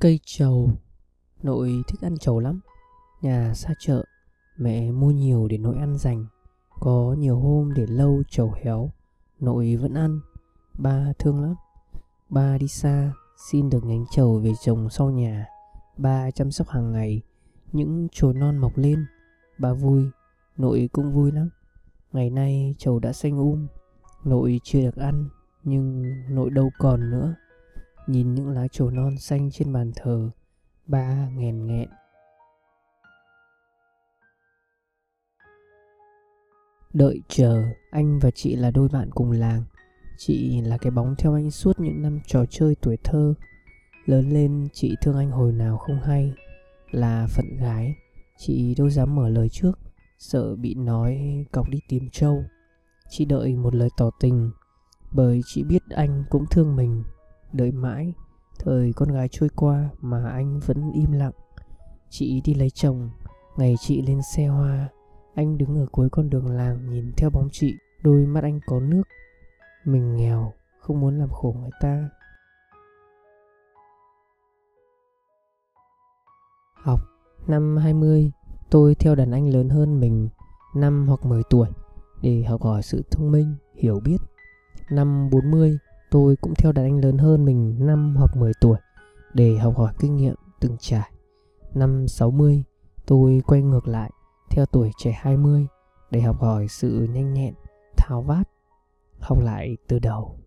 Cây trầu. Nội thích ăn trầu lắm. Nhà xa chợ, Mẹ mua nhiều để nội ăn dành. Có nhiều hôm để lâu trầu héo, Nội vẫn ăn. Ba thương lắm. Ba đi xa, Xin được nhánh trầu về trồng sau nhà. Ba chăm sóc hàng ngày, Những chồi non mọc lên. Ba vui, Nội cũng vui lắm. Ngày nay trầu đã xanh um Nội chưa được ăn, Nhưng nội đâu còn nữa. Nhìn những lá trầu non xanh trên bàn thờ, Ba nghèn nghẹn. Đợi chờ, Anh và chị là đôi bạn cùng làng. Chị là cái bóng theo anh suốt những năm trò chơi tuổi thơ. Lớn lên, chị thương anh hồi nào không hay. Là phận gái, Chị đâu dám mở lời trước. Sợ bị nói, cọc đi tìm trâu. Chị đợi một lời tỏ tình, Bởi chị biết anh cũng thương mình. Đợi mãi. Thời con gái trôi qua mà anh vẫn im lặng. Chị đi lấy chồng Ngày chị lên xe hoa. Anh đứng ở cuối con đường làng nhìn theo bóng chị Đôi mắt anh có nước. Mình nghèo Không muốn làm khổ người ta. Học Năm 20 Tôi theo đàn anh lớn hơn mình năm hoặc 10 tuổi Để học hỏi sự thông minh, hiểu biết. Năm 40 tôi cũng theo đàn anh lớn hơn mình 5 hoặc 10 tuổi để học hỏi kinh nghiệm từng trải. Năm 60, tôi quay ngược lại theo tuổi trẻ 20 để học hỏi sự nhanh nhẹn, tháo vát, học lại từ đầu.